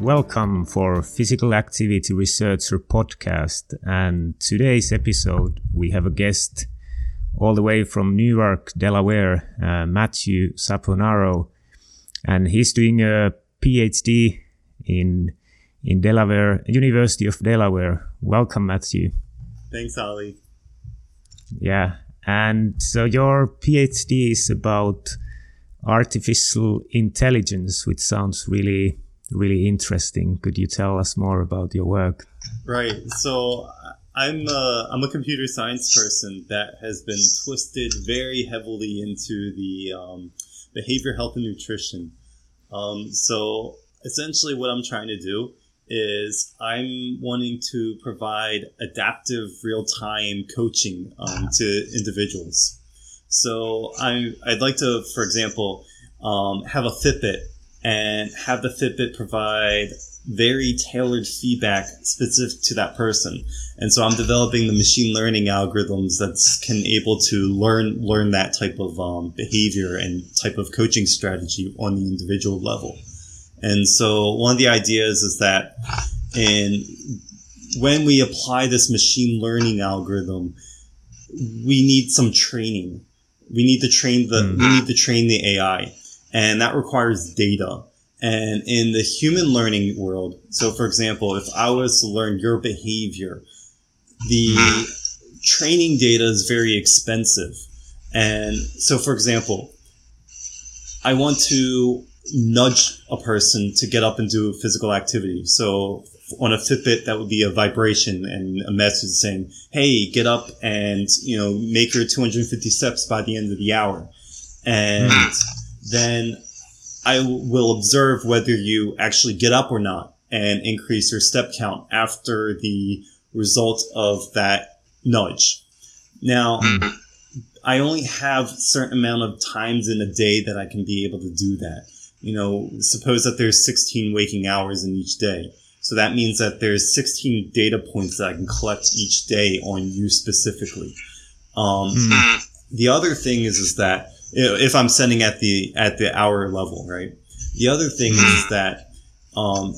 Welcome for Physical Activity Researcher podcast. And today's episode, we have a guest all the way from Newark, Delaware, uh, Matthew Saponaro. And he's doing a PhD in, in Delaware, University of Delaware. Welcome, Matthew. Thanks, Olli. Yeah. And so your PhD is about artificial intelligence, which sounds really really interesting. Could you tell us more about your work? Right. So I'm a, I'm a computer science person that has been twisted very heavily into the um, behavior health and nutrition. Um, so essentially, what I'm trying to do is I'm wanting to provide adaptive real time coaching um, to individuals. So I, I'd like to, for example, um, have a Fitbit and have the Fitbit provide very tailored feedback specific to that person. And so I'm developing the machine learning algorithms that's can able to learn learn that type of um, behavior and type of coaching strategy on the individual level. And so one of the ideas is that in when we apply this machine learning algorithm, we need some training. We need to train the mm. we need to train the AI and that requires data. And in the human learning world, so for example, if I was to learn your behavior, the training data is very expensive. And so, for example, I want to nudge a person to get up and do physical activity. So on a Fitbit, that would be a vibration and a message saying, Hey, get up and, you know, make your 250 steps by the end of the hour. And hmm. Then I will observe whether you actually get up or not and increase your step count after the result of that nudge. Now, mm-hmm. I only have a certain amount of times in a day that I can be able to do that. You know, suppose that there's 16 waking hours in each day. So that means that there's 16 data points that I can collect each day on you specifically. Um, mm-hmm. The other thing is, is that if I'm sending at the at the hour level, right? The other thing is that um,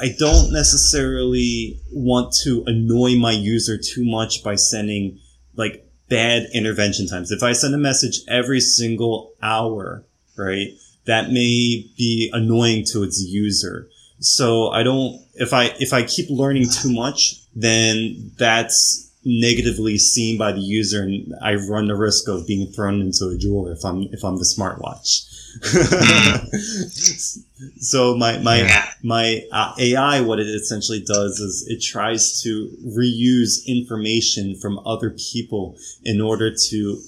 I don't necessarily want to annoy my user too much by sending like bad intervention times. If I send a message every single hour, right, that may be annoying to its user. So I don't, if I, if I keep learning too much, then that's negatively seen by the user and I run the risk of being thrown into a drawer if I'm if I'm the smartwatch. so my my my uh, AI what it essentially does is it tries to reuse information from other people in order to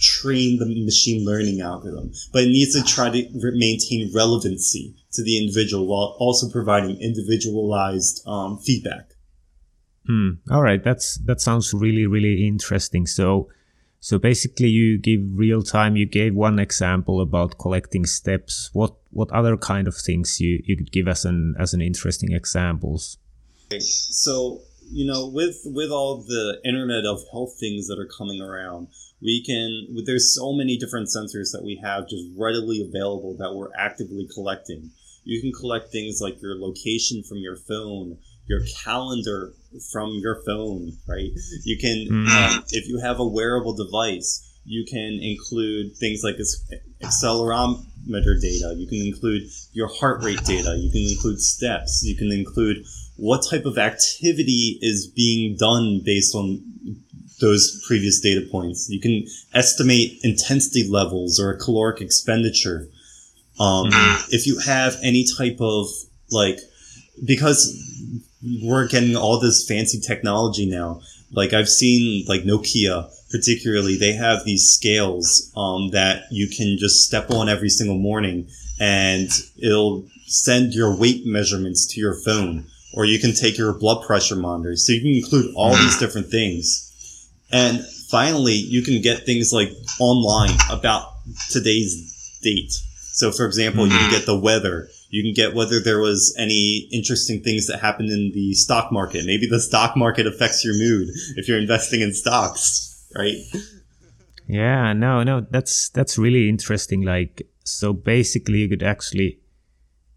train the machine learning algorithm, but it needs to try to re- maintain relevancy to the individual while also providing individualized um, feedback. Hmm. All right, that's that sounds really really interesting. So, so basically, you give real time. You gave one example about collecting steps. What what other kind of things you you could give us an as an interesting examples? So you know, with with all the Internet of Health things that are coming around, we can there's so many different sensors that we have just readily available that we're actively collecting. You can collect things like your location from your phone, your calendar from your phone, right? You can, mm. um, if you have a wearable device, you can include things like accelerometer data. You can include your heart rate data. You can include steps. You can include what type of activity is being done based on those previous data points. You can estimate intensity levels or a caloric expenditure. Um, mm. If you have any type of like, because we're getting all this fancy technology now. Like I've seen like Nokia particularly, they have these scales um, that you can just step on every single morning and it'll send your weight measurements to your phone, or you can take your blood pressure monitor. So you can include all these different things. And finally, you can get things like online about today's date. So for example, you can get the weather. You can get whether there was any interesting things that happened in the stock market. Maybe the stock market affects your mood if you're investing in stocks, right? Yeah, no, no, that's that's really interesting. Like, so basically, you could actually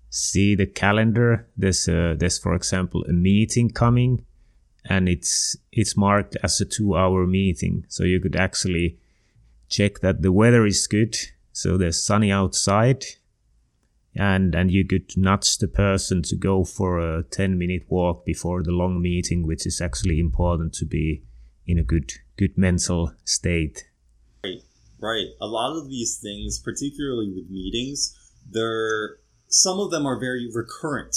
see the calendar. There's a, there's for example a meeting coming, and it's it's marked as a two-hour meeting. So you could actually check that the weather is good. So there's sunny outside, and and you could nudge the person to go for a 10-minute walk before the long meeting, which is actually important to be in a good good mental state. Right, right. A lot of these things, particularly with meetings, they're some of them are very recurrent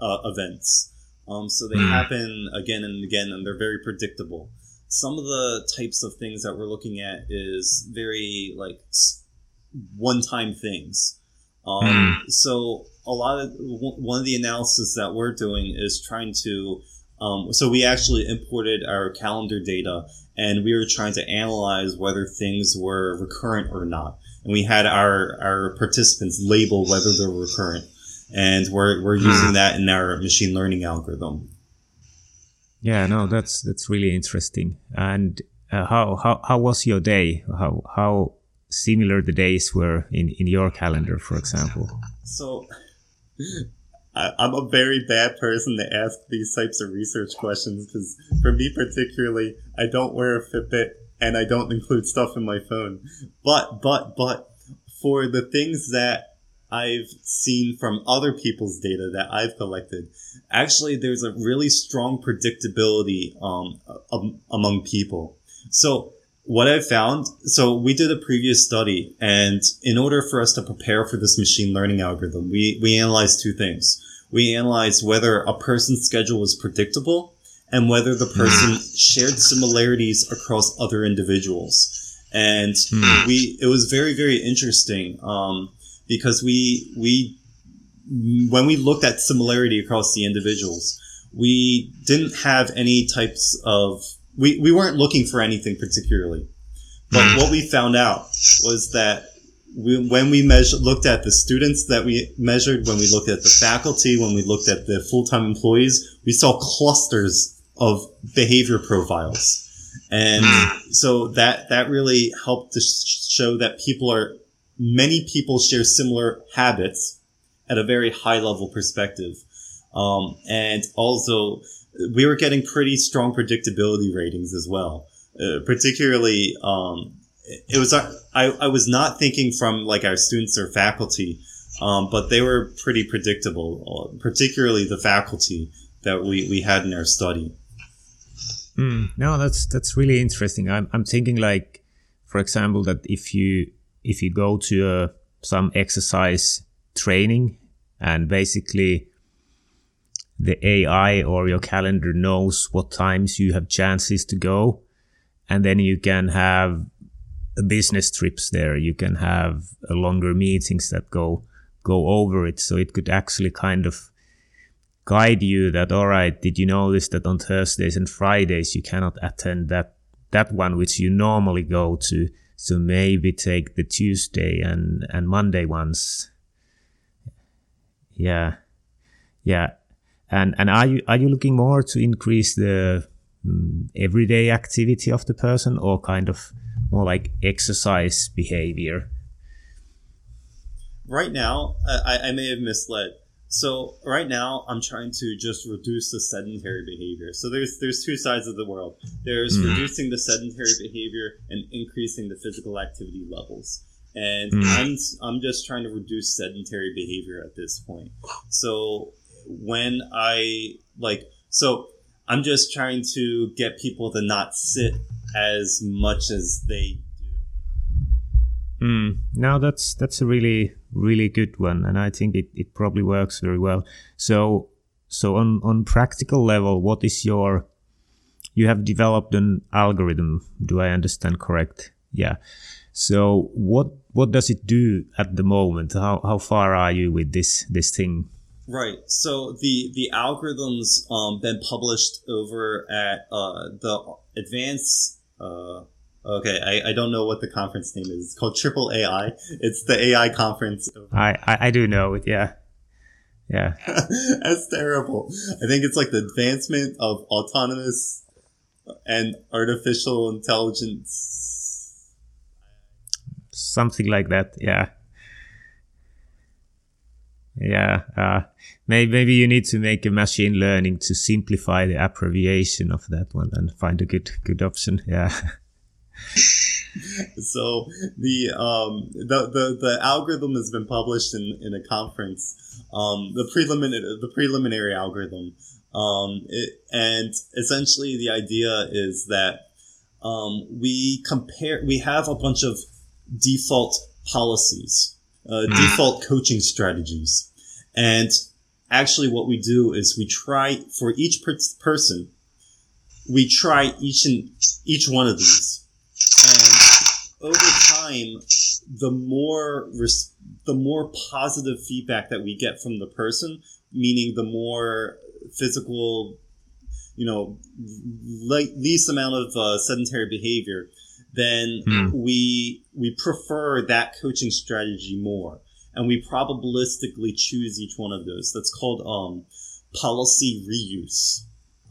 uh, events. Um, so they happen again and again, and they're very predictable. Some of the types of things that we're looking at is very like one-time things. Um, So a lot of one of the analysis that we're doing is trying to. Um, so we actually imported our calendar data, and we were trying to analyze whether things were recurrent or not. And we had our our participants label whether they're recurrent, and we're we're using that in our machine learning algorithm. Yeah, no, that's that's really interesting. And uh, how how how was your day? How how similar the days were in in your calendar, for example? So, I, I'm a very bad person to ask these types of research questions because, for me particularly, I don't wear a Fitbit and I don't include stuff in my phone. But, but, but, for the things that I've seen from other people's data that I've collected, actually, there's a really strong predictability um, um, among people. So, what I found, so we did a previous study, and in order for us to prepare for this machine learning algorithm, we, we analyzed two things. We analyzed whether a person's schedule was predictable and whether the person shared similarities across other individuals. And we, it was very, very interesting, um, because we, we, when we looked at similarity across the individuals, we didn't have any types of we, we weren't looking for anything particularly. But what we found out was that we, when we measured, looked at the students that we measured, when we looked at the faculty, when we looked at the full-time employees, we saw clusters of behavior profiles. And so that, that really helped to sh- show that people are, many people share similar habits at a very high level perspective. Um, and also we were getting pretty strong predictability ratings as well. Uh, particularly, um, it was I, I was not thinking from like our students or faculty, um, but they were pretty predictable. uh, Particularly the faculty that we, we had in our study. Mm, no, that's that's really interesting. I'm I'm thinking like, for example, that if you if you go to uh, some exercise training and basically the AI or your calendar knows what times you have chances to go, and then you can have business trips there. You can have uh, longer meetings that go go over it. So it could actually kind of guide you that all right did you notice that on thursdays and fridays you cannot attend that that one which you normally go to? So maybe take the tuesday and and monday ones. Yeah. Yeah and and are you are you looking more to increase the mm, everyday activity of the person or kind of more like exercise behavior Right now, I, I may have misled. So right now, I'm trying to just reduce the sedentary behavior. So there's there's two sides of the world. There's reducing the sedentary behavior and increasing the physical activity levels. And I'm I'm just trying to reduce sedentary behavior at this point. So when I like so I'm just trying to get people to not sit as much as they do. Mm, no, that's that's a really really good one, and I think it, it probably works very well. So so on on practical level, what is your you have developed an algorithm? Do I understand correct? Yeah. So what what does it do at the moment? How how far are you with this this thing? Right. So the the algorithms um, been published over at uh, the advanced. Uh, okay, I, I don't know what the conference name is. It's called Triple AI. It's the AI conference. I I, I do know. Yeah. Yeah. That's terrible. I think it's like the advancement of autonomous and artificial intelligence. Something like that. Yeah. Yeah. Uh, maybe, maybe you need to make a machine learning to simplify the abbreviation of that one and find a good, good option. Yeah. so the um the, the the algorithm has been published in in a conference um the preliminary the preliminary algorithm um it, and essentially the idea is that um we compare we have a bunch of default policies uh, default coaching strategies. And actually what we do is we try for each per- person we try each and each one of these. And over time, the more res- the more positive feedback that we get from the person, meaning the more physical, you know, le- least amount of uh, sedentary behavior, then Hmm. we we prefer that coaching strategy more, and we probabilistically choose each one of those. That's called um, policy reuse.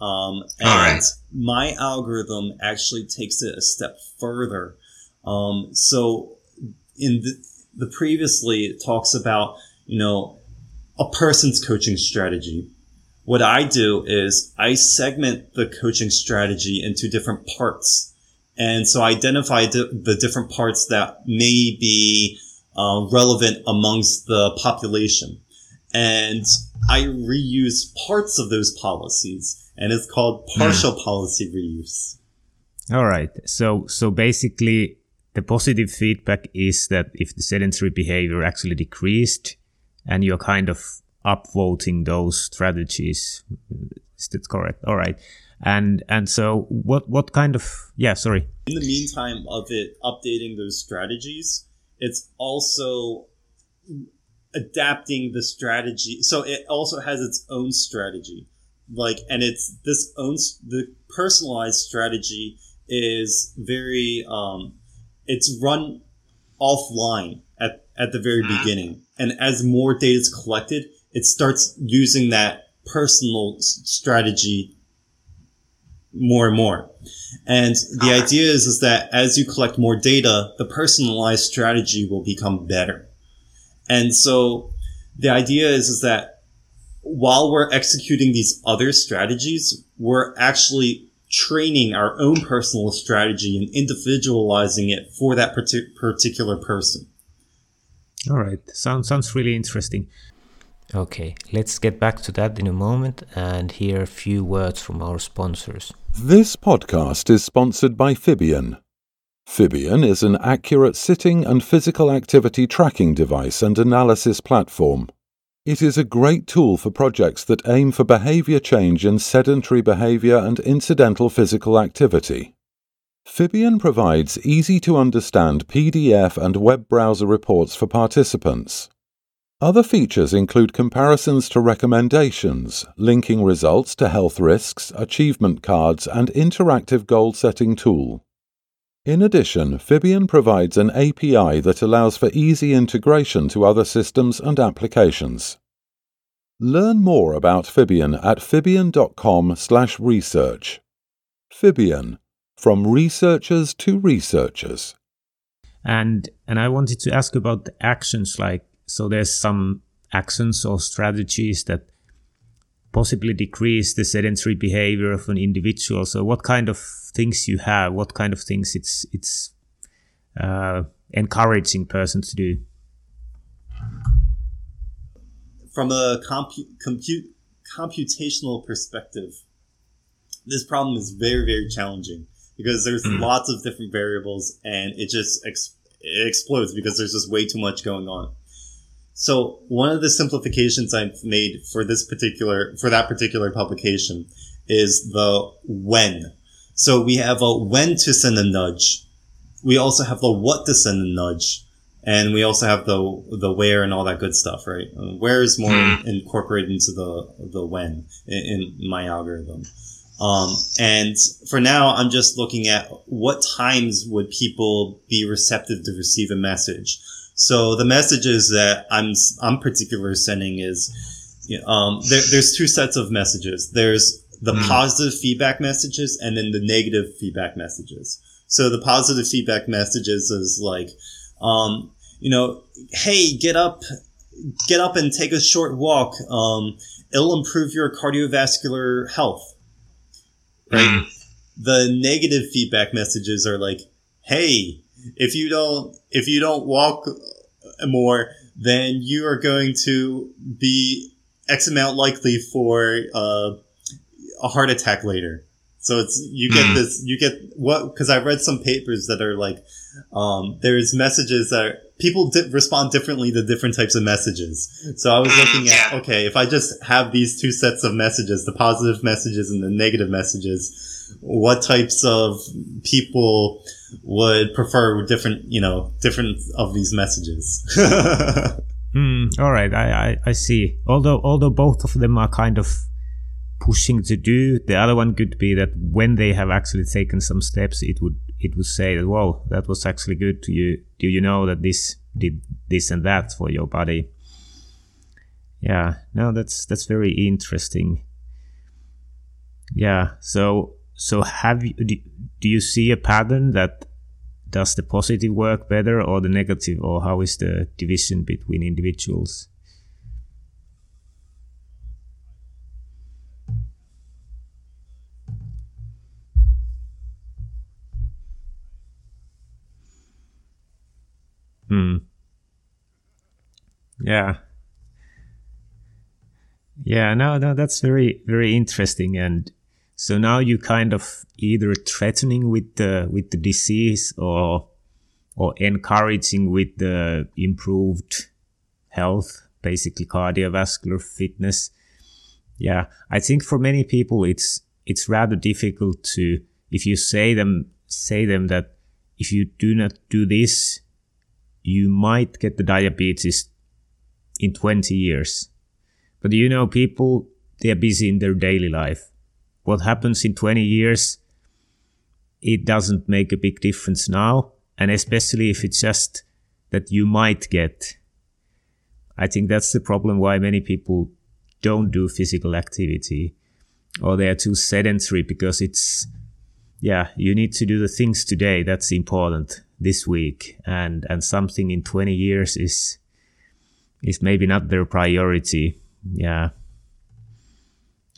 Um, and my algorithm actually takes it a step further. Um, so in the, the previously it talks about, you know, a person's coaching strategy. What I do is I segment the coaching strategy into different parts. And so I identify di- the different parts that may be uh, relevant amongst the population. And I reuse parts of those policies and it's called partial policy reuse. All right. So so basically, the positive feedback is that if the sedentary behavior actually decreased, and you're kind of upvoting those strategies, is that correct? All right. And and so what what kind of yeah sorry In the meantime of it updating those strategies, it's also adapting the strategy. So it also has its own strategy. Like, and it's this own, the personalized strategy is very, um, it's run offline at, at the very beginning. And as more data is collected, it starts using that personal strategy more and more. And the ah. idea is, is that as you collect more data, the personalized strategy will become better. And so the idea is, is that while we're executing these other strategies, we're actually training our own personal strategy and individualizing it for that partic- particular person. all right sounds sounds really interesting Okay, let's get back to that in a moment and hear a few words from our sponsors. This podcast is sponsored by Fibion. Fibion is an accurate sitting and physical activity tracking device and analysis platform. It is a great tool for projects that aim for behavior change in sedentary behavior and incidental physical activity. Fibion provides easy to understand PDF and web browser reports for participants. Other features include comparisons to recommendations, linking results to health risks, achievement cards, and interactive goal setting tool. In addition, Fibion provides an API that allows for easy integration to other systems and applications. Learn more about Fibion at fibion.com/research. Fibion, from researchers to researchers. and and i wanted to ask about the actions like so there's some actions or strategies that possibly decrease the sedentary behavior of an individual. So what kind of things you have what kind of things it's it's uh, encouraging person to do? From a compu- compute computational perspective, this problem is very very challenging because there's lots of different variables and it just ex- it explodes because there's just way too much going on. So one of the simplifications I've made for this particular for that particular publication is the when. So we have a when to send a nudge. We also have the what to send a nudge. and we also have the the where and all that good stuff, right? Uh, where is more mm. incorporated into the the when in, in my algorithm. Um, and for now, I'm just looking at what times would people be receptive to receive a message. So the messages that I'm I'm particularly sending is, um, there, there's two sets of messages. There's the mm. positive feedback messages and then the negative feedback messages. So the positive feedback messages is like, um, you know, hey, get up, get up and take a short walk. Um, it'll improve your cardiovascular health. Right. Mm. The negative feedback messages are like, hey, if you don't, if you don't walk more, then you are going to be X amount likely for, uh, a heart attack later. So it's you get mm. this you get what because I've read some papers that are like um, there's messages that people di- respond differently to different types of messages. So I was hmm, looking at okay if I just have these two sets of messages, the positive messages and the negative messages, what types of people would prefer different you know different of these messages. mm, all right, I, I I see. Although although both of them are kind of pushing to do. The other one could be that when they have actually taken some steps, it would it would say that, "Whoa, that was actually good to you. Do you know that this did this and that for your body?" Yeah, no, that's that's very interesting. Yeah, so so have you do, do you see a pattern that does the positive work better or the negative, or how is the division between individuals? Hmm. Yeah. Yeah, no, no, that's very, very interesting. And so now you kind of either threatening with the with the disease or or encouraging with the improved health, basically cardiovascular fitness. Yeah, I think for many people it's it's rather difficult to if you say them say them that if you do not do this, you might get the diabetes in 20 years. But you know, people, they are busy in their daily life. What happens in 20 years, it doesn't make a big difference now. And especially if it's just that you might get. I think that's the problem why many people don't do physical activity or they are too sedentary because it's, yeah, you need to do the things today. That's important this week and and something in 20 years is is maybe not their priority yeah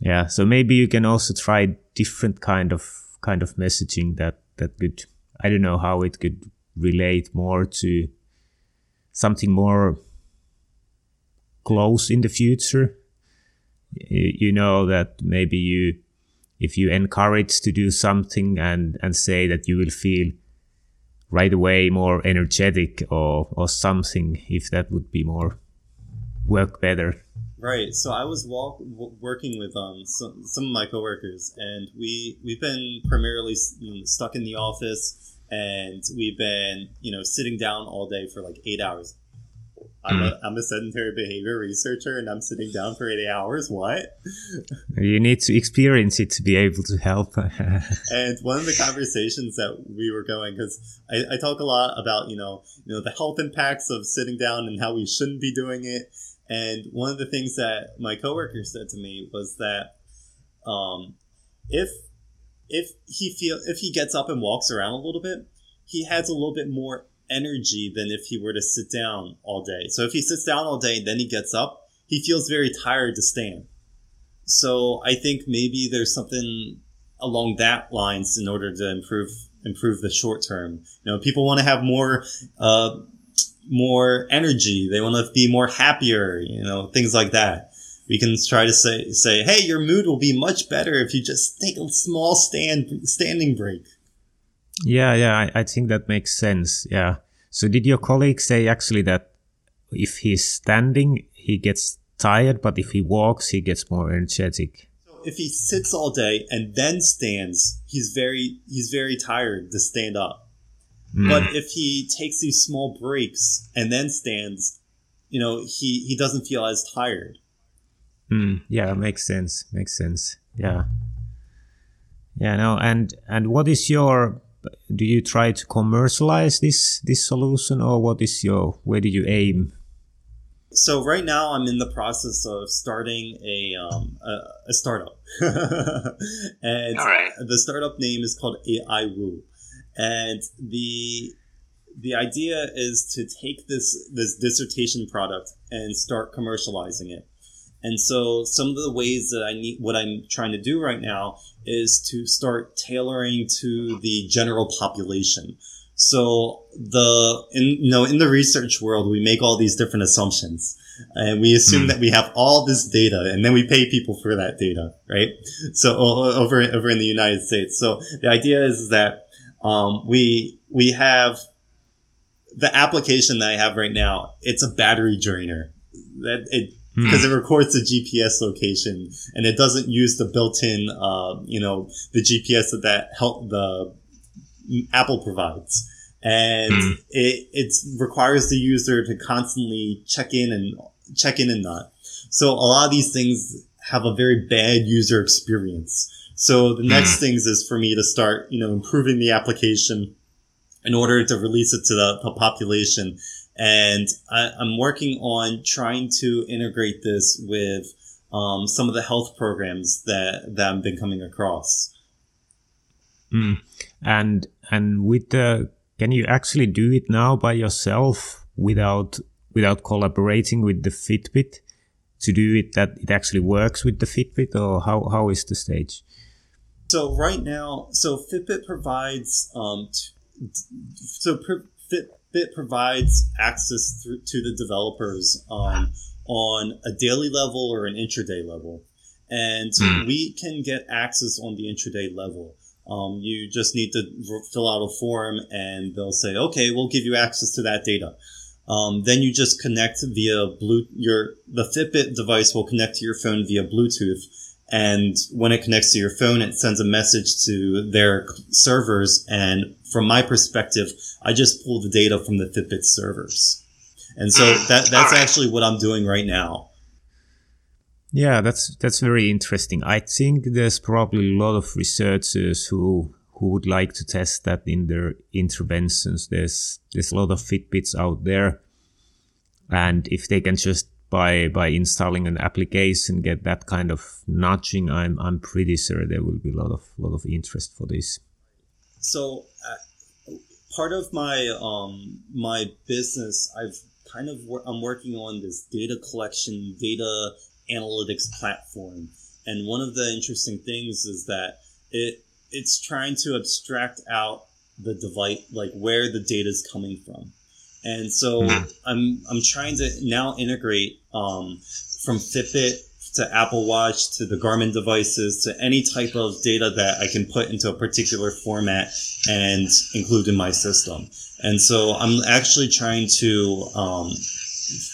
yeah so maybe you can also try different kind of kind of messaging that that could i don't know how it could relate more to something more close in the future. You know that maybe you if you encourage to do something and and say that you will feel right away more energetic or or something if that would be more work better right so i was walk, w- working with um some, some of my coworkers and we we've been primarily stuck in the office and we've been you know sitting down all day for like eight hours I'm a, I'm a sedentary behavior researcher and I'm sitting down for eight hours. What? You need to experience it to be able to help. and one of the conversations that we were going, because I, I talk a lot about, you know, you know, the health impacts of sitting down and how we shouldn't be doing it. And one of the things that my coworker said to me was that, um, if, if he feel, if he gets up and walks around a little bit, he has a little bit more energy than if he were to sit down all day. So if he sits down all day and then he gets up, he feels very tired to stand. So I think maybe there's something along that lines in order to improve improve the short term. You know, people want to have more uh, more energy. They want to be more happier. You know, things like that. We can try to say say, hey, your mood will be much better if you just take a small stand standing break. Yeah, yeah, I, I think that makes sense. Yeah. So did your colleague say actually that if he's standing, he gets tired, but if he walks, he gets more energetic? So if he sits all day and then stands, he's very he's very tired to stand up. Mm. But if he takes these small breaks and then stands, you know, he, he doesn't feel as tired. Mm. Yeah, makes sense. Makes sense. Yeah. Yeah, no, and and what is your do you try to commercialize this this solution or what is your where do you aim so right now i'm in the process of starting a um, a, a startup and the startup name is called ai woo and the the idea is to take this this dissertation product and start commercializing it and so some of the ways that I need, what I'm trying to do right now is to start tailoring to the general population. So the, in, you know, in the research world, we make all these different assumptions and we assume mm. that we have all this data and then we pay people for that data, right? So over, over in the United States. So the idea is that, um, we, we have the application that I have right now. It's a battery drainer that it because hmm. it records the GPS location and it doesn't use the built-in, uh, you know, the GPS that that help the Apple provides, and mm. it it requires the user to constantly check in and check in and not. So a lot of these things have a very bad user experience. So the next mm. things is for me to start, you know, improving the application in order to release it to the, the population and I, am working on trying to integrate this with um, some of the health programs that that I've been coming across. Mm. And and with the can you actually do it now by yourself without without collaborating with the Fitbit to do it that it actually works with the Fitbit or how, how is the stage? So right now, so Fitbit provides um, t- so Fit, Fitbit provides access through, to the developers um, on a daily level or an intraday level. And mm. we can get access on the intraday level. Um, you just need to fill out a form and they'll say, okay, we'll give you access to that data. Um, then you just connect via blue, your, the Fitbit device will connect to your phone via Bluetooth and when it connects to your phone, it sends a message to their servers. And from my perspective, I just pull the data from the Fitbit servers. And so mm. that, that's actually what I'm doing right now. Yeah, that's that's very interesting. I think there's probably a lot of researchers who who would like to test that in their interventions. There's there's a lot of Fitbits out there, and if they can just by by installing an application get that kind of nudging i'm i'm pretty sure there will be a lot of lot of interest for this. So uh, part of my um my business i've kind of wor- i'm working on this data collection data analytics platform. And one of the interesting things is that it it's trying to abstract out the device like where the data is coming from and so mm. I'm I'm trying to now integrate um, from Fitbit to Apple Watch to the Garmin devices to any type of data that I can put into a particular format and include in my system. And so I'm actually trying to um,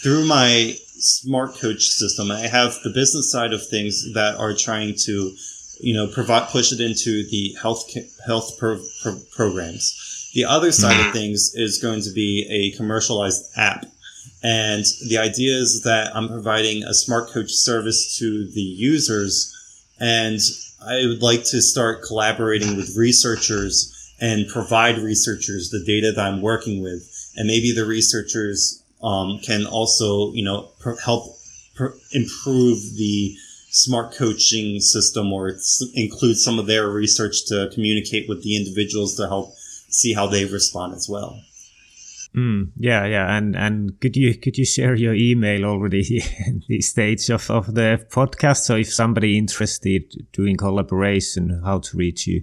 through my smart coach system, I have the business side of things that are trying to you know provide push it into the health health pro, pro, programs the other side of mm-hmm. things is going to be a commercialized app. And the idea is that I'm providing a smart coach service to the users. And I would like to start collaborating with researchers and provide researchers the data that I'm working with. And maybe the researchers um, can also, you know, pr- help pr- improve the smart coaching system or include some of their research to communicate with the individuals to help see how they respond as well. Mm, yeah, yeah, and and could you could you share your email already in the stage of, of the podcast? So if somebody interested doing collaboration, how to reach you?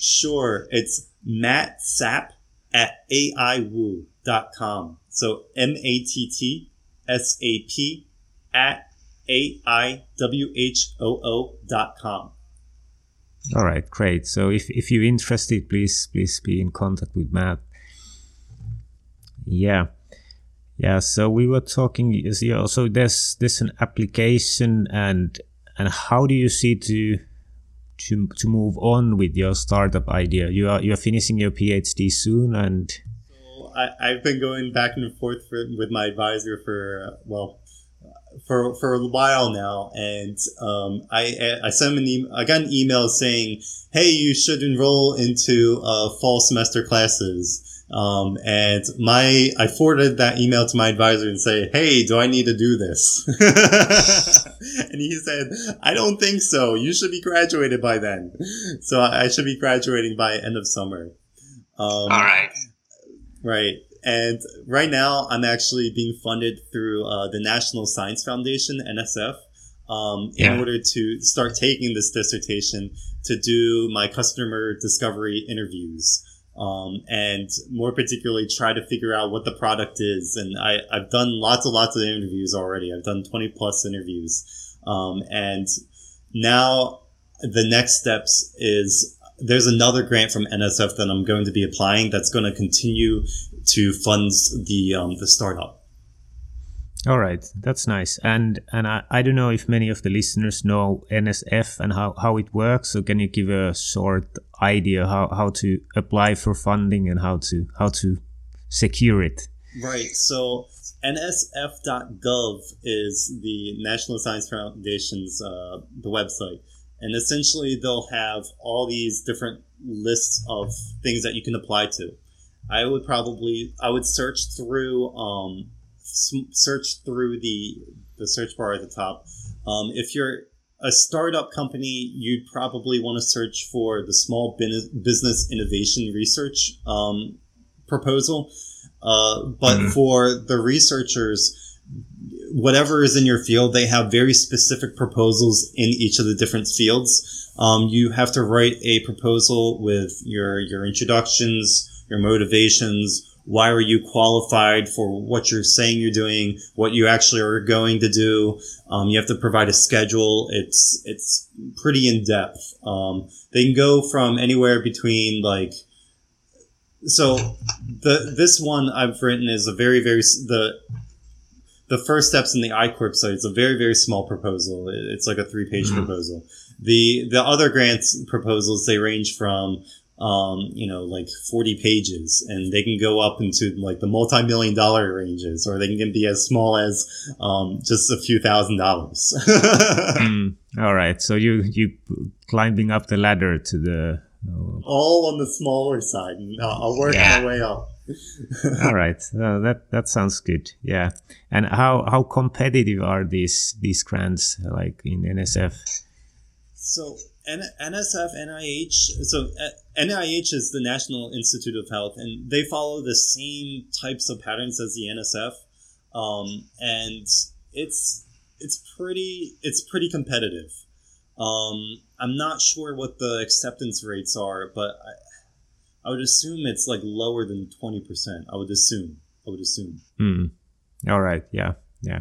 Sure, it's Matt Sapp at aiwhoo.com. So M A T T S A P at A I W H O O dot com. All right, great. So if, if you're interested, please please be in contact with Matt. Yeah, yeah. So we were talking. So there's there's an application, and and how do you see to to to move on with your startup idea? You are you are finishing your PhD soon, and I, I've been going back and forth for, with my advisor for well for for a while now, and um, I I sent him an email. I got an email saying, "Hey, you should enroll into uh, fall semester classes." Um, and my I forwarded that email to my advisor and say, "Hey, do I need to do this?" and he said, "I don't think so. You should be graduated by then. So I should be graduating by end of summer." Um, All right. Right. And right now, I'm actually being funded through uh, the National Science Foundation, NSF, um, in yeah. order to start taking this dissertation to do my customer discovery interviews. Um, and more particularly, try to figure out what the product is. And I, I've done lots and lots of interviews already. I've done 20 plus interviews. Um, and now the next steps is there's another grant from NSF that I'm going to be applying that's going to continue to fund the um, the startup. All right, that's nice. And and I, I don't know if many of the listeners know NSF and how, how it works. So can you give a short idea how, how to apply for funding and how to how to secure it? Right. So nsf.gov is the National Science Foundation's uh, the website and essentially they'll have all these different lists of things that you can apply to. I would probably I would search through um, search through the the search bar at the top. Um, if you're a startup company, you'd probably want to search for the Small Business Innovation Research um, proposal. Uh, but mm-hmm. for the researchers, whatever is in your field, they have very specific proposals in each of the different fields. Um, you have to write a proposal with your your introductions, your motivations. Why are you qualified for what you're saying you're doing? What you actually are going to do? Um, you have to provide a schedule. It's it's pretty in depth. Um, they can go from anywhere between like so the this one I've written is a very very the the first steps in the I-Corps site. It's a very, very small proposal. It's like a three-page mm-hmm. proposal. The the other grants proposals they range from um, you know like 40 pages, and they can go up into like the multi-million dollar ranges, or they can be as small as um, just a few thousand dollars. mm, all right, so you you climbing up the ladder to the uh, all on the smaller side. I'll work yeah. my way up. All right, uh, that that sounds good. Yeah, and how how competitive are these these grants like in NSF? So NSF, NIH. So uh, NIH is the National Institute of Health, and they follow the same types of patterns as the NSF, um, and it's it's pretty it's pretty competitive. Um, I'm not sure what the acceptance rates are, but I, I would assume it's like lower than 20%. I would assume. I would assume. Mm. All right. Yeah. Yeah.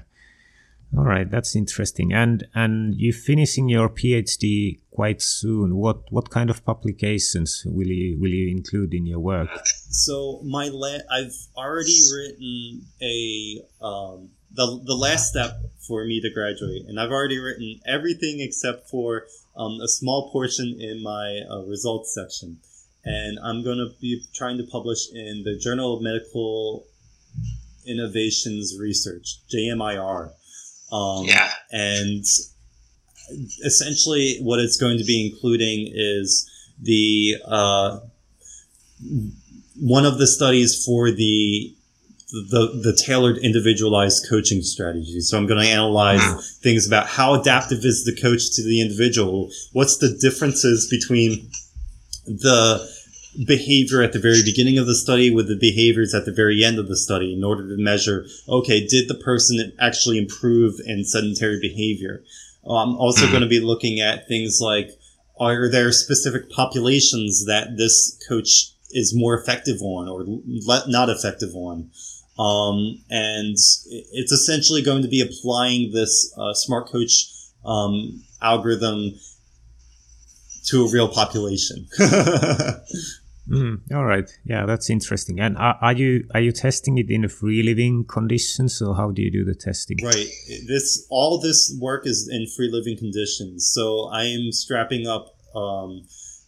All right, that's interesting. And and you finishing your PhD quite soon. What what kind of publications will you will you include in your work? So my la- I've already written a um, the the last step for me to graduate, and I've already written everything except for um, a small portion in my uh, results section and I'm going to be trying to publish in the Journal of Medical Innovations Research, JMIR. Um, yeah. And essentially, what it's going to be including is the uh, one of the studies for the the, the tailored individualized coaching strategy. So I'm going to analyze wow. things about how adaptive is the coach to the individual. What's the differences between the behavior at the very beginning of the study with the behaviors at the very end of the study in order to measure, okay, did the person actually improve in sedentary behavior? I'm also going to be looking at things like, are there specific populations that this coach is more effective on or not effective on? Um, and it's essentially going to be applying this uh, smart coach um, algorithm to a real population. Mm, all right. Yeah, that's interesting. And are, are, you are you testing it in a free living conditions, or how do you do the testing? Right. This all this work is in free living conditions. So I am strapping up um,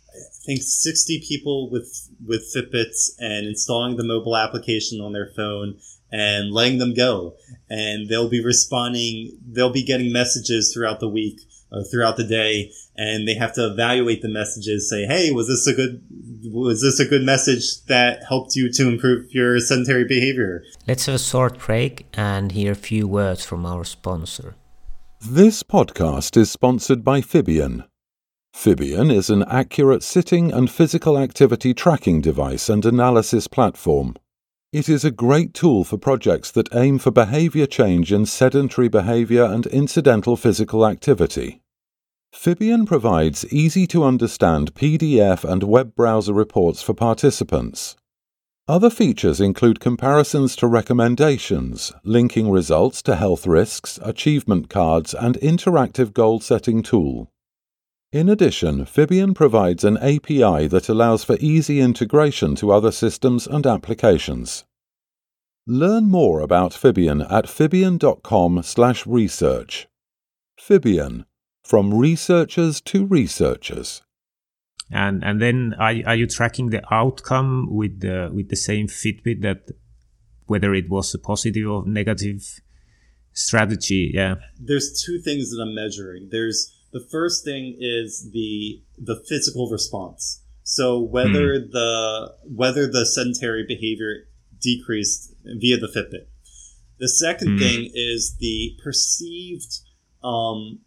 I think 60 people with with Fitbits and installing the mobile application on their phone and letting them go. And they'll be responding, they'll be getting messages throughout the week, uh, throughout the day, and they have to evaluate the messages, say, hey, was this a good, was this a good message that helped you to improve your sedentary behavior? Let's have a short break and hear a few words from our sponsor. This podcast is sponsored by Fibion. Fibion is an accurate sitting and physical activity tracking device and analysis platform. It is a great tool for projects that aim for behavior change in sedentary behavior and incidental physical activity. Fibion provides easy to understand PDF and web browser reports for participants. Other features include comparisons to recommendations, linking results to health risks, achievement cards, and interactive goal setting tool. In addition, Fibion provides an API that allows for easy integration to other systems and applications. Learn more about Fibion at fibion.com/research. Fibion, from researchers to researchers. And and then are are you tracking the outcome with the with the same Fitbit that whether it was a positive or negative strategy? Yeah. There's two things that I'm measuring. There's the first thing is the the physical response. So whether mm. the whether the sedentary behavior decreased via the Fitbit. The second mm. thing is the perceived um,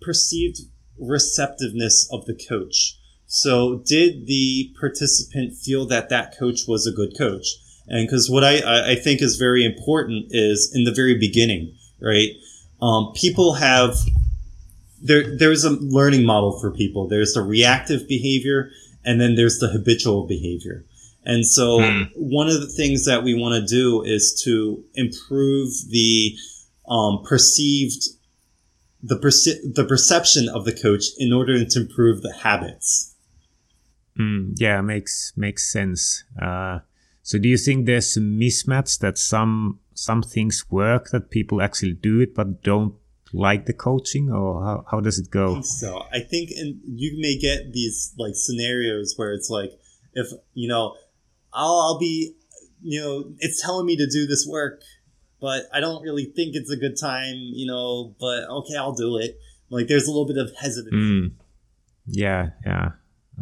perceived receptiveness of the coach. So did the participant feel that that coach was a good coach? And because what I, I think is very important is in the very beginning, right? Um, people have there there's a learning model for people. There's the reactive behavior and then there's the habitual behavior. And so mm. one of the things that we want to do is to improve the um, perceived the perce- the perception of the coach in order to improve the habits. Mm, yeah, makes makes sense. Uh, so do you think there's a mismatch that some some things work that people actually do it but don't like the coaching or how, how does it go? so I think and you may get these like scenarios where it's like if you know I'll, I'll be, you know, it's telling me to do this work, but I don't really think it's a good time, you know, but okay, I'll do it. Like there's a little bit of hesitancy. Mm. Yeah, yeah.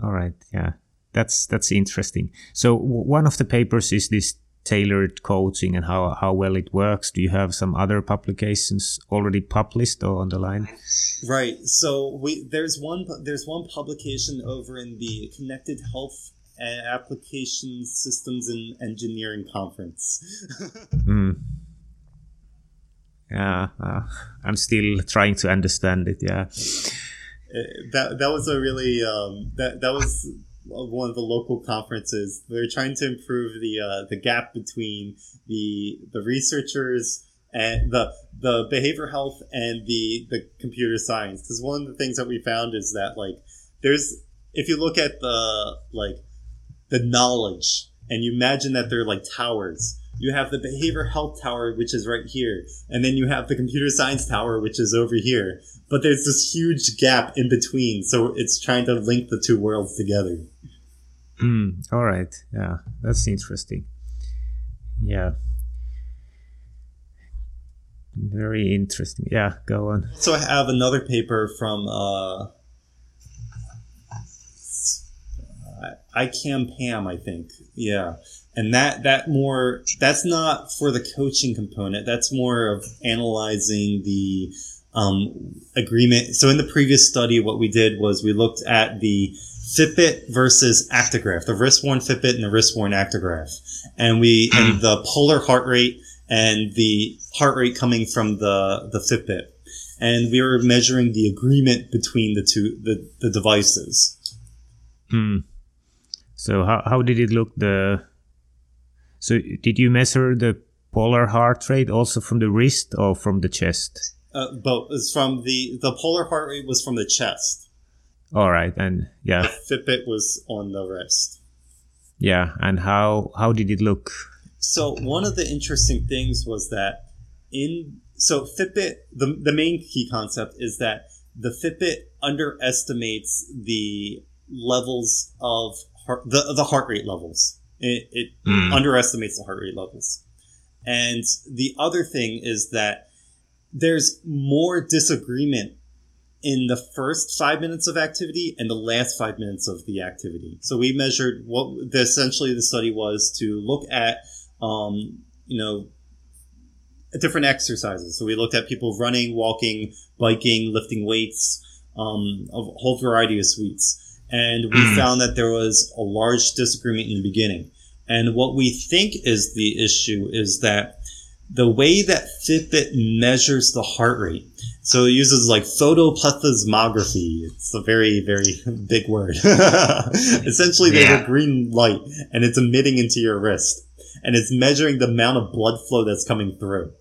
All right, yeah. That's that's interesting. So w- one of the papers is this tailored coaching and how, how well it works. Do you have some other publications already published or on the line? Right. So we there's one there's one publication over in the Connected Health application systems and engineering conference. mm. Yeah, uh, I'm still trying to understand it. Yeah, uh, that that was a really um, that that was one of the local conferences. They're trying to improve the uh, the gap between the the researchers and the the behavior health and the the computer science. Because one of the things that we found is that like there's if you look at the like the knowledge and you imagine that they're like towers you have the behavior health tower which is right here and then you have the computer science tower which is over here. But there's this huge gap in between so it's trying to link the two worlds together. Mm, all right. Yeah that's interesting. Yeah. Very interesting. Yeah go on. So i have another paper from uh, ICAMPAM, I think. Yeah. And that, that more, that's not for the coaching component. That's more of analyzing the, um, agreement. So in the previous study, what we did was we looked at the Fitbit versus Actigraph, the wrist worn Fitbit and the wrist worn Actigraph. And we, and the polar heart rate and the heart rate coming from the, the Fitbit. And we were measuring the agreement between the two, the, the devices. Hmm. So how how did it look? The so did you measure the polar heart rate also from the wrist or from the chest? Uh, both. It's from the the polar heart rate was from the chest. All right, and yeah, the Fitbit was on the wrist. Yeah, and how how did it look? So one of the interesting things was that in so Fitbit the the main key concept is that the Fitbit underestimates the levels of heart, the the heart rate levels. It, it mm. underestimates the heart rate levels. And the other thing is that there's more disagreement in the first five minutes of activity and the last five minutes of the activity. So we measured what the, essentially the study was to look at, um, you know, different exercises. So we looked at people running, walking, biking, lifting weights, um, a whole variety of suites. And we mm. found that there was a large disagreement in the beginning. And what we think is the issue is that the way that Fitbit measures the heart rate, so it uses like photoplethysmography. It's a very, very big word. Essentially, there's yeah. a green light and it's emitting into your wrist and it's measuring the amount of blood flow that's coming through.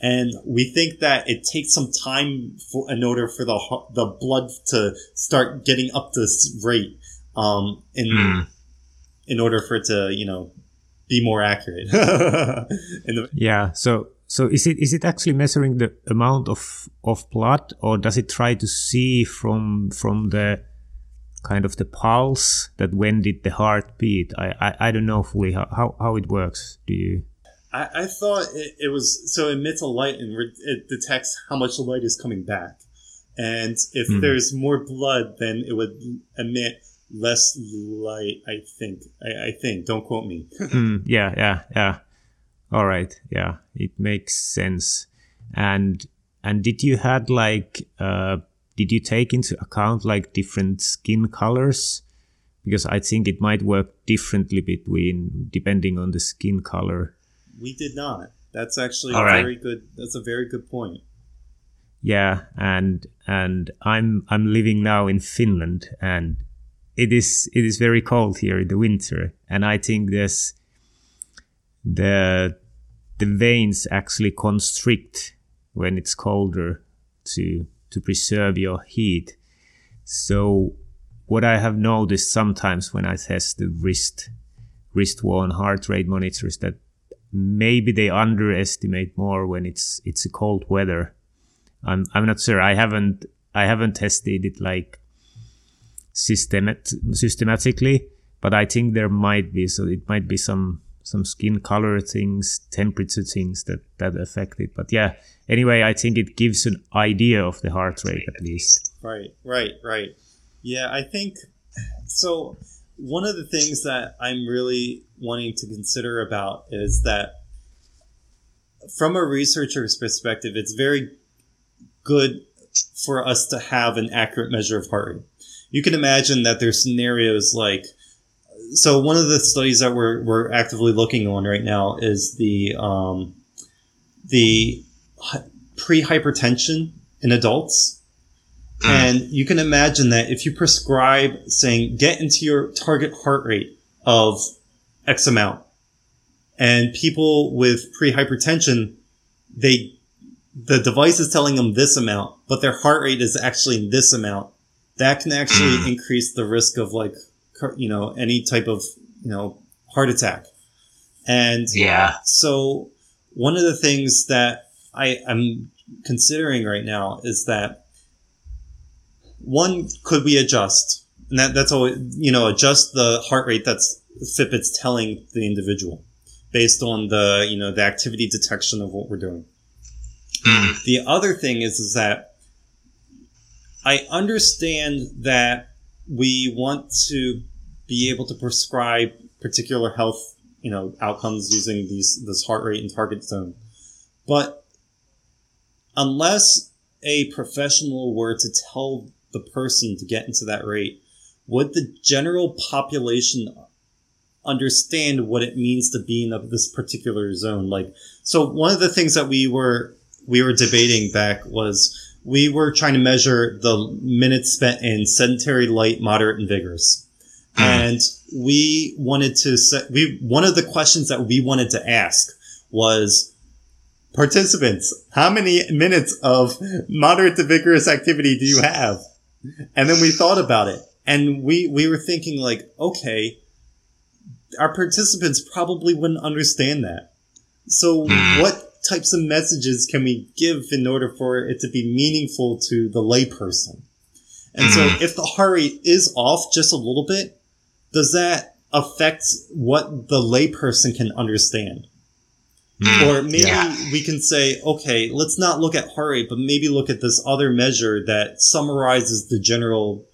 And we think that it takes some time for, in order for the the blood to start getting up to this rate, um, in mm. in order for it to you know be more accurate. the- yeah. So so is it is it actually measuring the amount of of blood, or does it try to see from from the kind of the pulse that when did the heart beat? I I, I don't know fully how, how how it works. Do you? I, I thought it, it, was so it emits a light and re- it detects how much light is coming back, and if mm. there's more blood, then it would emit less light. I think. I, I think. Don't quote me. mm, yeah, yeah, yeah. All right. Yeah, it makes sense. And and did you had like uh, did you take into account like different skin colors? Because I think it might work differently between depending on the skin color. We did not. That's actually All a right. very good. That's a very good point. Yeah, and and I'm I'm living now in Finland, and it is it is very cold here in the winter, and I think there's the the veins actually constrict when it's colder to to preserve your heat. So what I have noticed sometimes when I test the wrist wrist worn heart rate monitors that maybe they underestimate more when it's it's a cold weather. I'm I'm not sure. I haven't I haven't tested it like systemat- systematically, but I think there might be. So it might be some some skin color things, temperature things that that affect it. But yeah, anyway, I think it gives an idea of the heart rate at least. Right, right, right. Yeah, I think so one of the things that I'm really wanting to consider about is that from a researcher's perspective, it's very good for us to have an accurate measure of heart rate. You can imagine that there's scenarios like, so one of the studies that we're, we're actively looking on right now is the, um, the pre-hypertension in adults and you can imagine that if you prescribe saying, get into your target heart rate of X amount, and people with pre-hypertension, they, the device is telling them this amount, but their heart rate is actually this amount. That can actually mm. increase the risk of like, you know, any type of, you know, heart attack. And yeah. So one of the things that I am considering right now is that one, could we adjust? And that, that's always, you know, adjust the heart rate that's Fitbit's telling the individual based on the, you know, the activity detection of what we're doing. Mm. The other thing is, is that I understand that we want to be able to prescribe particular health, you know, outcomes using these, this heart rate and target zone. But unless a professional were to tell the person to get into that rate, would the general population understand what it means to be in this particular zone? Like, so one of the things that we were we were debating back was we were trying to measure the minutes spent in sedentary, light, moderate, and vigorous. Mm. And we wanted to set, we, one of the questions that we wanted to ask was, participants, how many minutes of moderate to vigorous activity do you have? And then we thought about it and we, we were thinking like, okay, our participants probably wouldn't understand that. So hmm. what, types of messages can we give in order for it to be meaningful to the layperson? And so if the heart rate is off just a little bit, does that affect what the layperson can understand? Mm. Or maybe yeah. we can say, okay, let's not look at heart rate, but maybe look at this other measure that summarizes the general,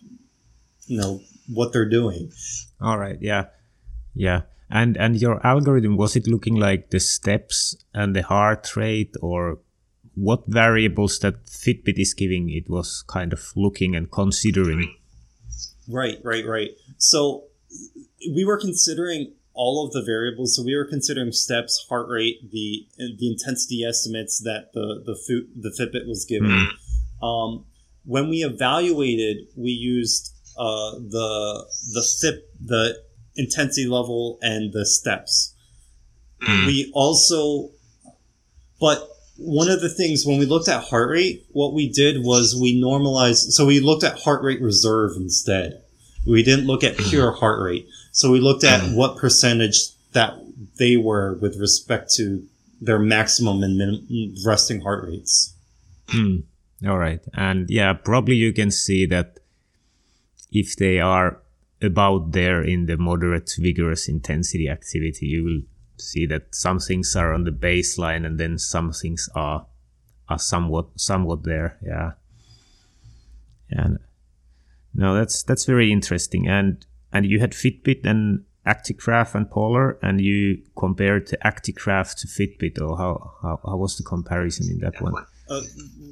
you know, what they're doing. All right. Yeah. Yeah. And and your algorithm was it looking like the steps and the heart rate or what variables that Fitbit is giving it was kind of looking and considering? Right, right, right. So we were considering all of the variables. So we were considering steps, heart rate, the the intensity estimates that the the food, the Fitbit was giving. Mm. Um, when we evaluated, we used uh, the the Fip the intensity level and the steps. Mm. We also, but one of the things when we looked at heart rate, what we did was we normalized. So we looked at heart rate reserve instead. We didn't look at pure heart rate. So we looked at mm. what percentage that they were with respect to their maximum and minimum resting heart rates. Mm. All right. And yeah, probably you can see that if they are about there in the moderate vigorous intensity activity, you will see that some things are on the baseline and then some things are are somewhat somewhat there. Yeah. And no, that's that's very interesting. And and you had Fitbit and Actigraph and Polar, and you compared the Actigraph to Fitbit, or how, how, how was the comparison in that one? Uh,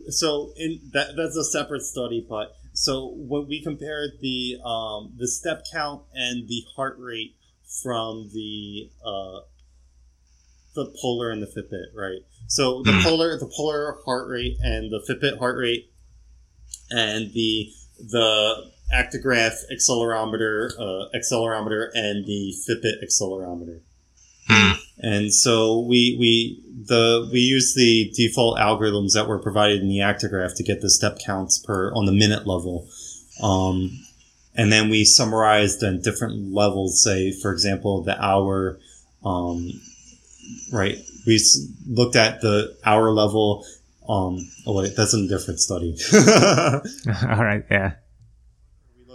so in that that's a separate study, but so when we compared the um, the step count and the heart rate from the uh, the Polar and the Fitbit, right? So the hmm. Polar the Polar heart rate and the Fitbit heart rate and the the Actigraph accelerometer, uh, accelerometer, and the Fitbit accelerometer. Hmm. And so we we the we use the default algorithms that were provided in the Actigraph to get the step counts per on the minute level. Um, and then we summarized on different levels, say, for example, the hour, um, right? We looked at the hour level. Um, oh wait, that's a different study. All right, yeah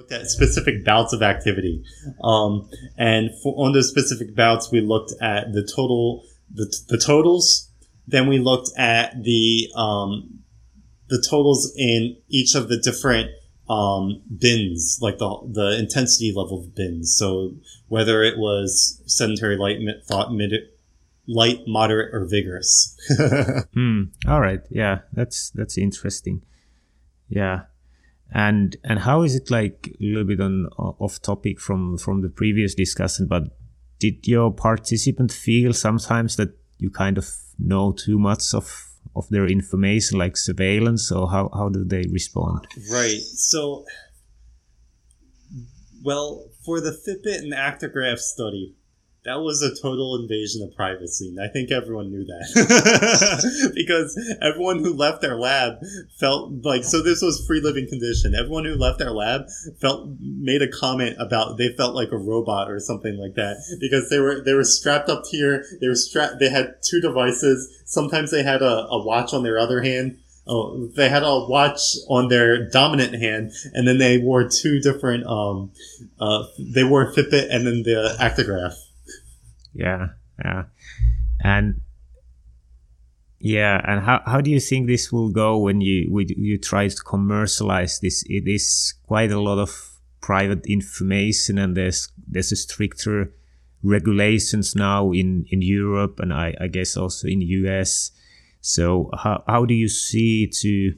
looked at specific bouts of activity. Um, and for, on those specific bouts, we looked at the total, the, the totals. Then we looked at the, um, the totals in each of the different, um, bins, like the, the intensity level of bins. So whether it was sedentary, light, thought, mid, light, moderate, or vigorous. hmm. All right. Yeah. That's, that's interesting. Yeah and and how is it like a little bit on off topic from from the previous discussion but did your participant feel sometimes that you kind of know too much of of their information like surveillance or how how do they respond? Right. So well for the fitbit and actigraph study that was a total invasion of privacy. And I think everyone knew that. because everyone who left their lab felt like, so this was free living condition. Everyone who left their lab felt, made a comment about they felt like a robot or something like that. Because they were, they were strapped up here. They were strapped, they had two devices. Sometimes they had a, a watch on their other hand. Oh, they had a watch on their dominant hand, and then they wore two different. Um, uh, they wore Fitbit and then the Actigraph yeah yeah. And yeah and how, how do you think this will go when you when you try to commercialize this? It is quite a lot of private information and there's there's a stricter regulations now in in europe and i i guess also in the us so how, how do you see to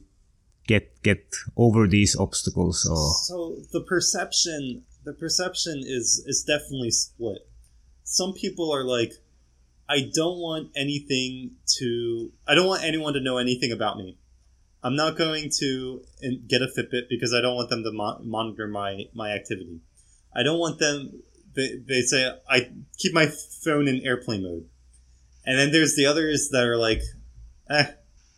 get get over these obstacles or? So the perception the perception is is definitely split some people are like, I don't want anything to, I don't want anyone to know anything about me. I'm not going to get a Fitbit because I don't want them to mo- monitor my, my activity. I don't want them, they, they say, I keep my phone in airplane mode. And then there's the others that are like, eh,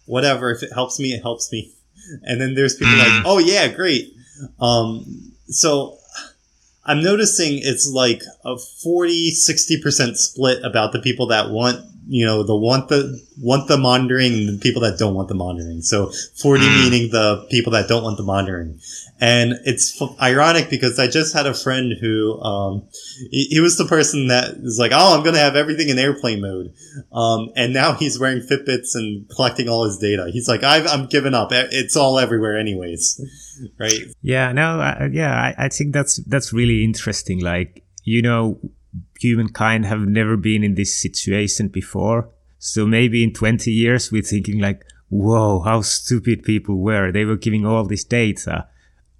whatever. If it helps me, it helps me. And then there's people like, mm. oh yeah, great. Um, so I'm noticing it's like a 40, 60% split about the people that want you know, the want the want the monitoring and the people that don't want the monitoring. So 40 mm. meaning the people that don't want the monitoring. And it's f- ironic because I just had a friend who, um, he, he, was the person that is like, oh, I'm going to have everything in airplane mode. Um, and now he's wearing Fitbits and collecting all his data. He's like, i am giving up. It's all everywhere anyways. right. Yeah. No, uh, yeah, I, I think that's, that's really interesting. Like, you know, humankind have never been in this situation before. So maybe in 20 years, we're thinking like, whoa, how stupid people were. They were giving all this data.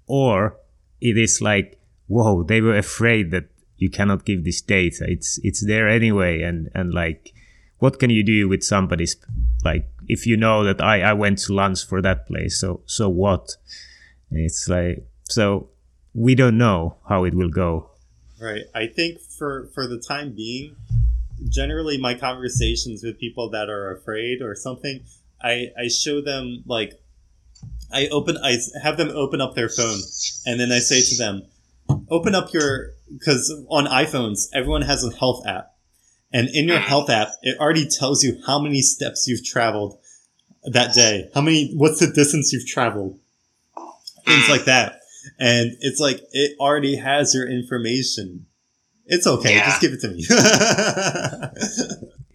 Or it is like, whoa, they were afraid that you cannot give this data. It's, it's there anyway. And, and like, what can you do with somebody's, like, if you know that I, I went to lunch for that place. So, so what? It's like, so we don't know how it will go. Right. I think for for the time being, generally my conversations with people that are afraid or something, I I show them like I open I have them open up their phone and then I say to them, open up your because on iPhones everyone has a health app. And in your health app, it already tells you how many steps you've traveled that day. How many what's the distance you've traveled? Things like that. And it's like it already has your information. It's okay. Yeah. Just give it to me.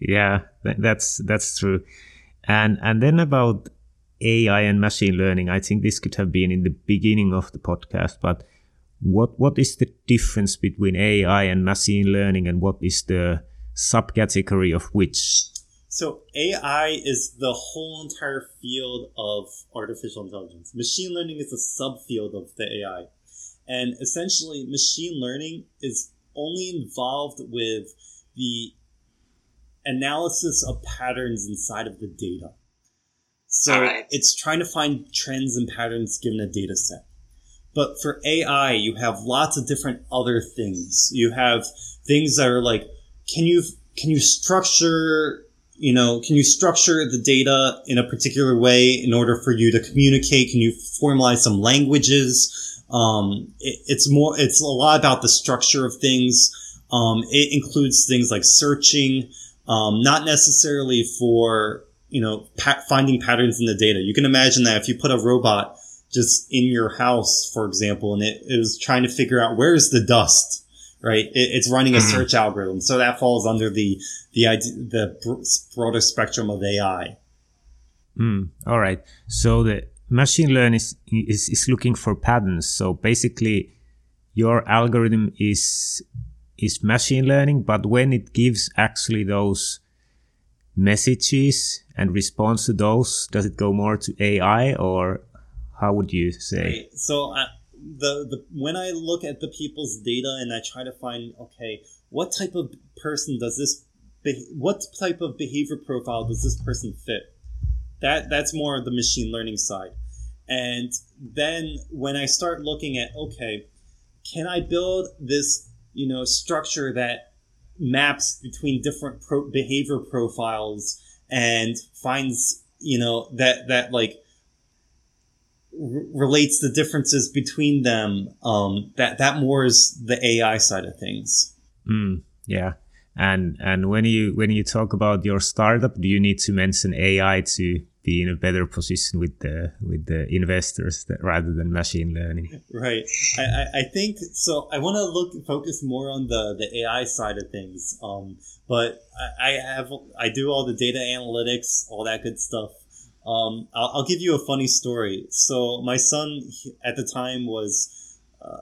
yeah, that's that's true. And and then about AI and machine learning, I think this could have been in the beginning of the podcast, but what what is the difference between AI and machine learning and what is the subcategory of which? So AI is the whole entire field of artificial intelligence. Machine learning is a subfield of the AI. And essentially machine learning is only involved with the analysis of patterns inside of the data. So right. it's trying to find trends and patterns given a data set. But for AI, you have lots of different other things. You have things that are like, can you, can you structure you know, can you structure the data in a particular way in order for you to communicate? Can you formalize some languages? Um, it, it's more, it's a lot about the structure of things. Um, it includes things like searching, um, not necessarily for, you know, pa- finding patterns in the data. You can imagine that if you put a robot just in your house, for example, and it, it was trying to figure out where's the dust, right? It, it's running a mm-hmm. search algorithm, so that falls under the the the broader spectrum of AI. Mm, all right. So the machine learning is, is is looking for patterns. So basically, your algorithm is is machine learning, but when it gives actually those messages and responds to those, does it go more to AI or how would you say? Right. So. Uh, the, the when I look at the people's data and I try to find okay, what type of person does this be, what type of behavior profile does this person fit? That that's more the machine learning side. And then when I start looking at okay, can I build this, you know, structure that maps between different pro- behavior profiles and finds, you know, that that like relates the differences between them. Um, that that more is the AI side of things. Mm, yeah, and and when you when you talk about your startup, do you need to mention AI to be in a better position with the with the investors that, rather than machine learning? Right. I, I think so. I want to look focus more on the the AI side of things. Um, but I, I have I do all the data analytics, all that good stuff. Um, I'll, I'll, give you a funny story. So my son at the time was uh,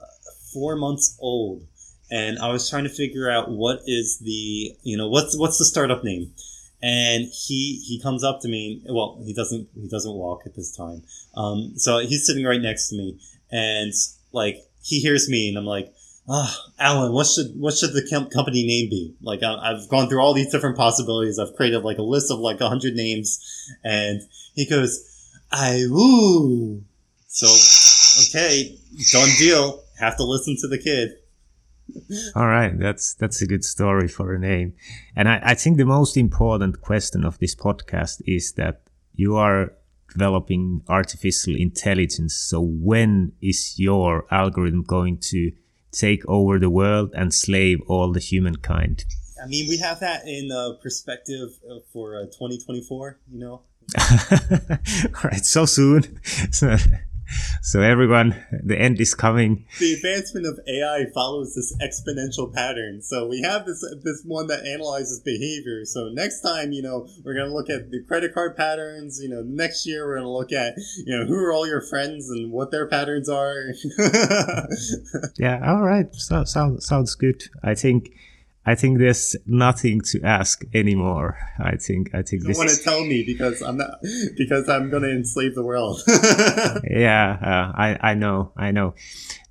four months old, and I was trying to figure out what is the you know what's what's the startup name, and he he comes up to me. Well, he doesn't he doesn't walk at this time. Um, so he's sitting right next to me, and like he hears me, and I'm like. Oh, Alan, what should what should the company name be? Like I, I've gone through all these different possibilities. I've created like a list of like hundred names, and he goes, I woo. So, okay, done deal. Have to listen to the kid. All right, that's that's a good story for a name. And I, I think the most important question of this podcast is that you are developing artificial intelligence. So when is your algorithm going to take over the world and slave all the humankind? I mean, we have that in uh, perspective for uh, 2024. You know. right. So soon. so everyone, the end is coming. The advancement of AI follows this exponential pattern. So we have this this one that analyzes behavior. So next time, you know, we're gonna look at the credit card patterns. You know, next year we're gonna look at you know who are all your friends and what their patterns are. yeah. All right. So, so, sounds good. I think I think there's nothing to ask anymore. I think I think you don't want to tell me because I'm not because I'm going to enslave the world. yeah, uh, I I know I know.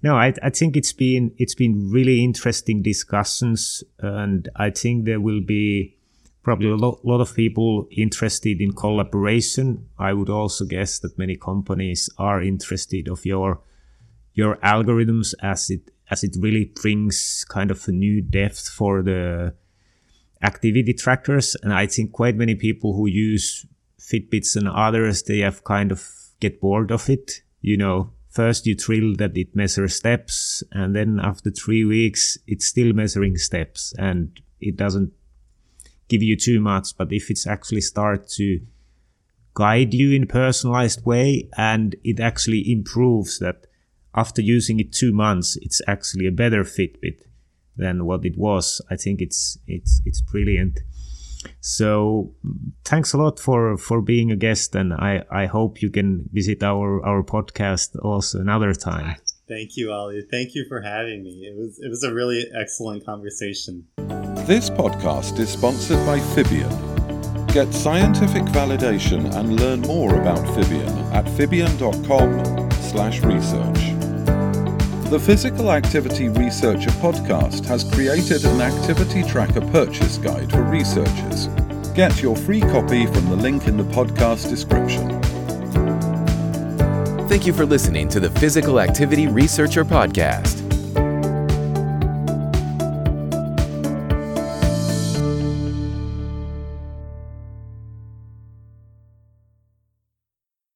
No, I I think it's been it's been really interesting discussions, and I think there will be probably a lot, lot of people interested in collaboration. I would also guess that many companies are interested of your your algorithms as it as it really brings kind of a new depth for the activity trackers. And I think quite many people who use Fitbits and others, they have kind of get bored of it. You know, first you thrill that it measures steps, and then after three weeks, it's still measuring steps, and it doesn't give you too much. But if it's actually start to guide you in personalized way, and it actually improves that after using it two months, it's actually a better Fitbit than what it was. I think it's it's it's brilliant. So thanks a lot for for being a guest, and I I hope you can visit our our podcast also another time. Thank you, Olli. Thank you for having me. It was it was a really excellent conversation. This podcast is sponsored by Fibion. Get scientific validation and learn more about Fibion at fibion.com/research. The Physical Activity Researcher podcast has created an activity tracker purchase guide for researchers. Get your free copy from the link in the podcast description. Thank you for listening to the Physical Activity Researcher podcast.